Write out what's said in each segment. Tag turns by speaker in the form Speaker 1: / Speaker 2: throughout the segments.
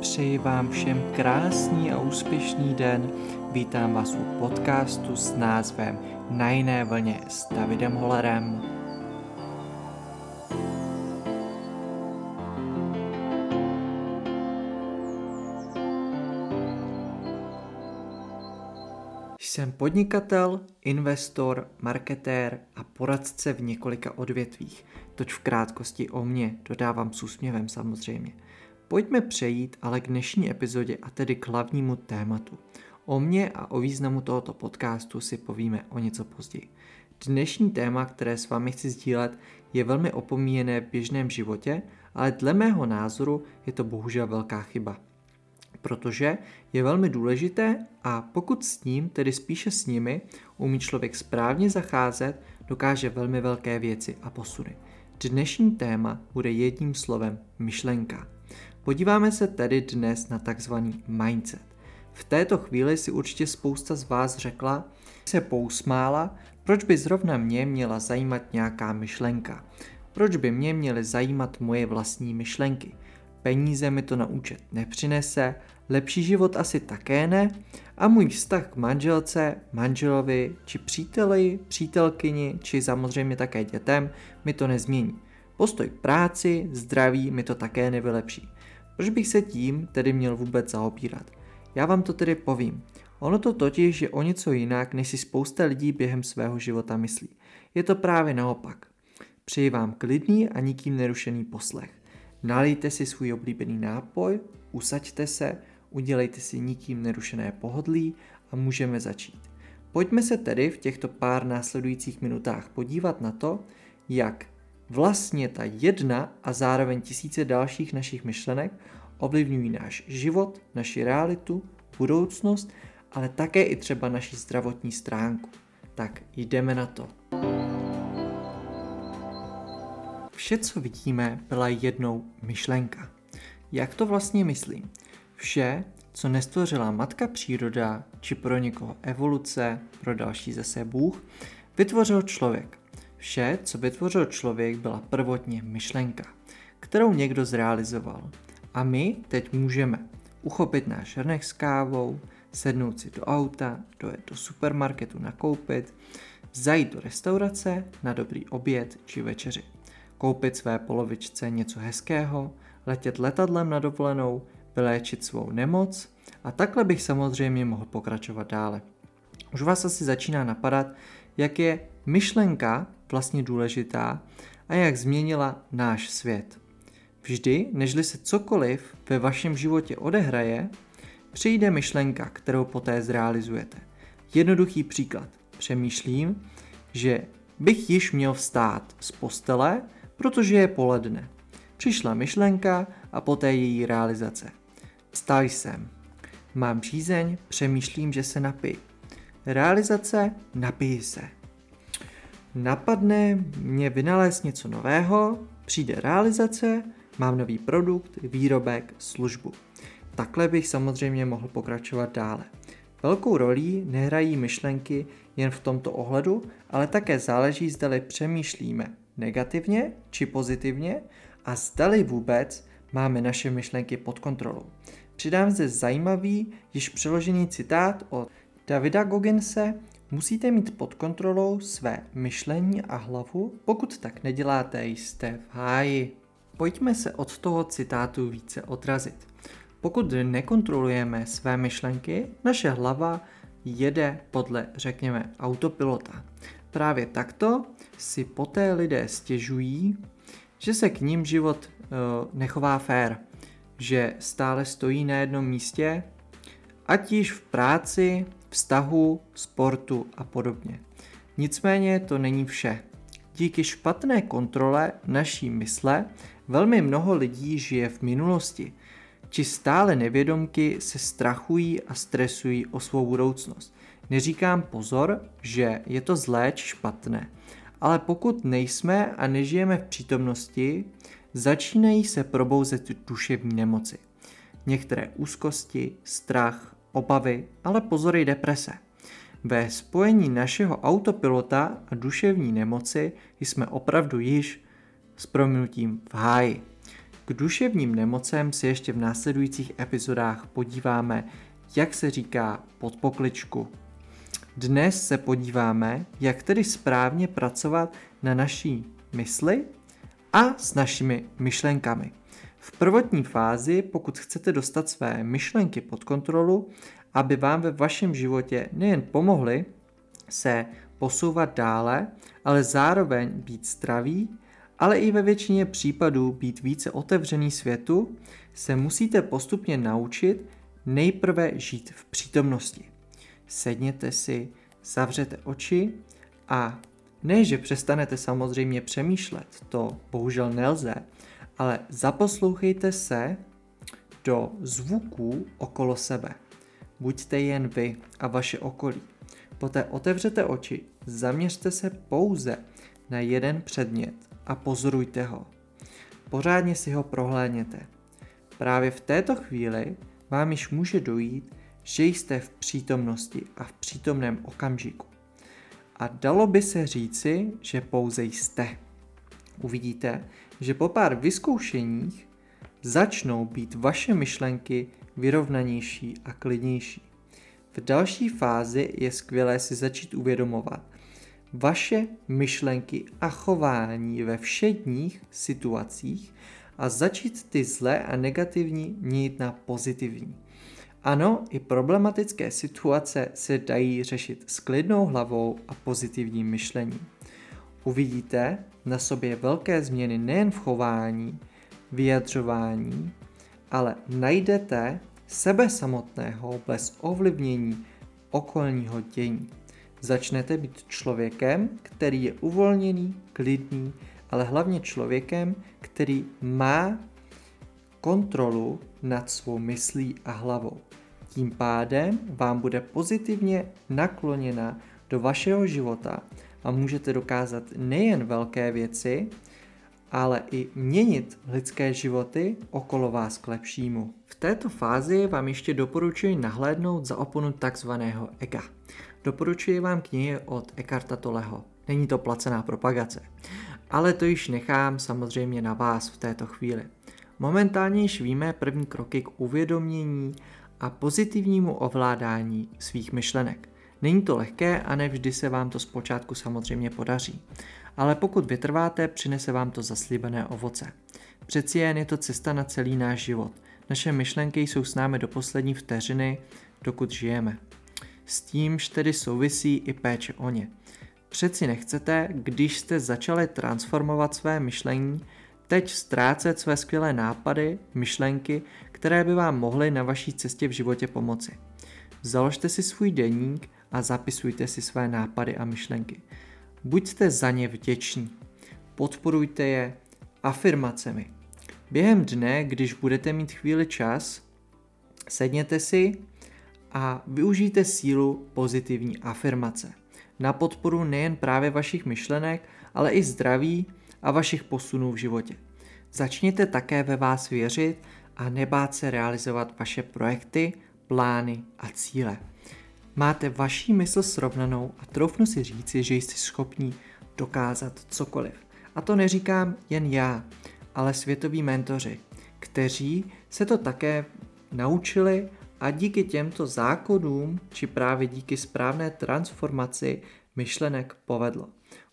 Speaker 1: Přeji vám všem krásný a úspěšný den. Vítám vás u podcastu s názvem Na jiné vlně s Davidem Holerem. Jsem podnikatel, investor, marketér a poradce v několika odvětvích. Toť v krátkosti o mě, dodávám s úsměvem samozřejmě. Pojďme přejít ale k dnešní epizodě a tedy k hlavnímu tématu. O mě a o významu tohoto podcastu si povíme o něco později. Dnešní téma, které s vámi chci sdílet, je velmi opomíjené v běžném životě, ale dle mého názoru je to bohužel velká chyba. Protože je velmi důležité a pokud s ním, tedy spíše s nimi, umí člověk správně zacházet, dokáže velmi velké věci a posuny. Dnešní téma bude jedním slovem myšlenka. Podíváme se tedy dnes na takzvaný mindset. V této chvíli si určitě spousta z vás řekla, se pousmála, proč by zrovna mě měla zajímat nějaká myšlenka. Proč by mě měly zajímat moje vlastní myšlenky? Peníze mi to na účet nepřinese, lepší život asi také ne a můj vztah k manželce, manželovi či příteli, přítelkyni či samozřejmě také dětem mi to nezmění. Postoj práci, zdraví mi to také nevylepší. Proč bych se tím tedy měl vůbec zaobírat? Já vám to tedy povím. Ono to totiž je o něco jinak, než si spousta lidí během svého života myslí. Je to právě naopak. Přeji vám klidný a nikým nerušený poslech. Nalijte si svůj oblíbený nápoj, usaďte se, udělejte si nikým nerušené pohodlí a můžeme začít. Pojďme se tedy v těchto pár následujících minutách podívat na to, jak Vlastně ta jedna a zároveň tisíce dalších našich myšlenek ovlivňují náš život, naši realitu, budoucnost, ale také i třeba naši zdravotní stránku. Tak jdeme na to. Vše, co vidíme, byla jednou myšlenka. Jak to vlastně myslím? Vše, co nestvořila matka příroda, či pro někoho evoluce, pro další zase Bůh, vytvořil člověk. Vše, co vytvořil člověk, byla prvotně myšlenka, kterou někdo zrealizoval. A my teď můžeme uchopit náš hrnek s kávou, sednout si do auta, dojet do supermarketu nakoupit, zajít do restaurace na dobrý oběd či večeři, koupit své polovičce něco hezkého, letět letadlem na dovolenou, vyléčit svou nemoc a takhle bych samozřejmě mohl pokračovat dále. Už vás asi začíná napadat, jak je myšlenka vlastně důležitá a jak změnila náš svět. Vždy, nežli se cokoliv ve vašem životě odehraje, přijde myšlenka, kterou poté zrealizujete. Jednoduchý příklad. Přemýšlím, že bych již měl vstát z postele, protože je poledne. Přišla myšlenka a poté její realizace. Vstal jsem. Mám žízeň, přemýšlím, že se napij. Realizace, napij se. Napadne mě vynalézt něco nového, přijde realizace, mám nový produkt, výrobek, službu. Takhle bych samozřejmě mohl pokračovat dále. Velkou rolí nehrají myšlenky jen v tomto ohledu, ale také záleží, zdali přemýšlíme negativně či pozitivně a zdali vůbec máme naše myšlenky pod kontrolou. Přidám zde zajímavý, již přeložený citát od Davida Gogginse, Musíte mít pod kontrolou své myšlení a hlavu, pokud tak neděláte, jste v háji. Pojďme se od toho citátu více odrazit. Pokud nekontrolujeme své myšlenky, naše hlava jede podle, řekněme, autopilota. Právě takto si poté lidé stěžují, že se k ním život uh, nechová fér, že stále stojí na jednom místě, ať již v práci, vztahu, sportu a podobně. Nicméně to není vše. Díky špatné kontrole naší mysle velmi mnoho lidí žije v minulosti, či stále nevědomky se strachují a stresují o svou budoucnost. Neříkám pozor, že je to zlé či špatné, ale pokud nejsme a nežijeme v přítomnosti, začínají se probouzet duševní nemoci. Některé úzkosti, strach, obavy, ale pozor i deprese. Ve spojení našeho autopilota a duševní nemoci jsme opravdu již s prominutím v háji. K duševním nemocem se ještě v následujících epizodách podíváme, jak se říká pod pokličku. Dnes se podíváme, jak tedy správně pracovat na naší mysli a s našimi myšlenkami. V prvotní fázi, pokud chcete dostat své myšlenky pod kontrolu, aby vám ve vašem životě nejen pomohly se posouvat dále, ale zároveň být zdraví, ale i ve většině případů být více otevřený světu, se musíte postupně naučit nejprve žít v přítomnosti. Sedněte si, zavřete oči a ne, že přestanete samozřejmě přemýšlet, to bohužel nelze, ale zaposlouchejte se do zvuků okolo sebe. Buďte jen vy a vaše okolí. Poté otevřete oči, zaměřte se pouze na jeden předmět a pozorujte ho. Pořádně si ho prohlédněte. Právě v této chvíli vám již může dojít, že jste v přítomnosti a v přítomném okamžiku. A dalo by se říci, že pouze jste. Uvidíte, že po pár vyzkoušeních začnou být vaše myšlenky vyrovnanější a klidnější. V další fázi je skvělé si začít uvědomovat vaše myšlenky a chování ve všedních situacích a začít ty zlé a negativní měnit na pozitivní. Ano, i problematické situace se dají řešit s klidnou hlavou a pozitivním myšlením. Uvidíte na sobě velké změny nejen v chování, vyjadřování, ale najdete sebe samotného bez ovlivnění okolního dění. Začnete být člověkem, který je uvolněný, klidný, ale hlavně člověkem, který má kontrolu nad svou myslí a hlavou. Tím pádem vám bude pozitivně nakloněna do vašeho života a můžete dokázat nejen velké věci, ale i měnit lidské životy okolo vás k lepšímu. V této fázi vám ještě doporučuji nahlédnout za oponu takzvaného ega. Doporučuji vám knihy od Ekarta Toleho. Není to placená propagace. Ale to již nechám samozřejmě na vás v této chvíli. Momentálně již víme první kroky k uvědomění a pozitivnímu ovládání svých myšlenek. Není to lehké a nevždy se vám to zpočátku samozřejmě podaří. Ale pokud vytrváte, přinese vám to zaslíbené ovoce. Přeci jen je to cesta na celý náš život. Naše myšlenky jsou s námi do poslední vteřiny, dokud žijeme. S tímž tedy souvisí i péče o ně. Přeci nechcete, když jste začali transformovat své myšlení, teď ztrácet své skvělé nápady, myšlenky, které by vám mohly na vaší cestě v životě pomoci. Založte si svůj deník a zapisujte si své nápady a myšlenky. Buďte za ně vděční. Podporujte je afirmacemi. Během dne, když budete mít chvíli čas, sedněte si a využijte sílu pozitivní afirmace na podporu nejen právě vašich myšlenek, ale i zdraví a vašich posunů v životě. Začněte také ve vás věřit a nebát se realizovat vaše projekty, plány a cíle. Máte vaší mysl srovnanou a troufnu si říci, že jste schopní dokázat cokoliv. A to neříkám jen já, ale světoví mentoři, kteří se to také naučili a díky těmto zákonům, či právě díky správné transformaci myšlenek povedlo.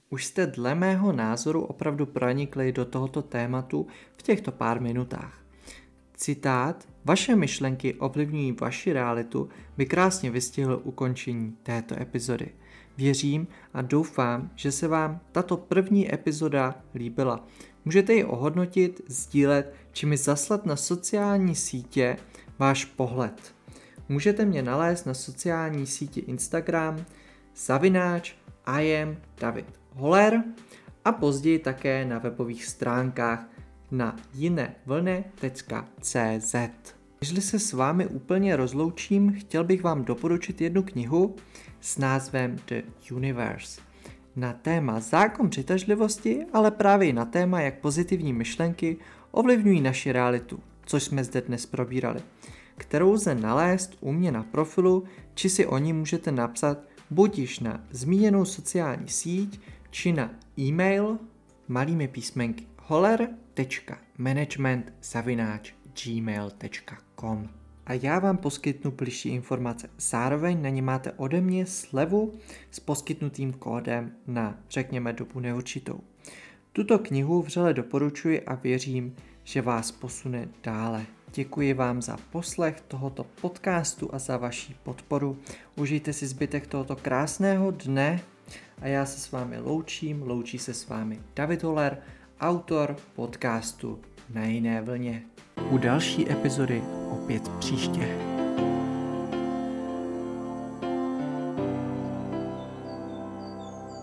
Speaker 1: Už jste dle mého názoru opravdu pronikli do tohoto tématu v těchto pár minutách. Citát Vaše myšlenky ovlivňují vaši realitu by krásně vystihl ukončení této epizody. Věřím a doufám, že se vám tato první epizoda líbila. Můžete ji ohodnotit, sdílet či mi zaslat na sociální sítě váš pohled. Můžete mě nalézt na sociální síti Instagram zavináč I am David Holler a později také na webových stránkách na jinevlny.cz. Když se s vámi úplně rozloučím, chtěl bych vám doporučit jednu knihu s názvem The Universe. Na téma zákon přitažlivosti, ale právě i na téma, jak pozitivní myšlenky ovlivňují naši realitu, což jsme zde dnes probírali, kterou lze nalézt u mě na profilu, či si o ní můžete napsat buď již na zmíněnou sociální síť, či na e-mail malými písmenky holler management.gmail.com a já vám poskytnu bližší informace. Zároveň na ně máte ode mě slevu s poskytnutým kódem na, řekněme, dobu neurčitou. Tuto knihu vřele doporučuji a věřím, že vás posune dále. Děkuji vám za poslech tohoto podcastu a za vaši podporu. Užijte si zbytek tohoto krásného dne a já se s vámi loučím. Loučí se s vámi David Holler, autor podcastu Na jiné vlně. U další epizody opět příště.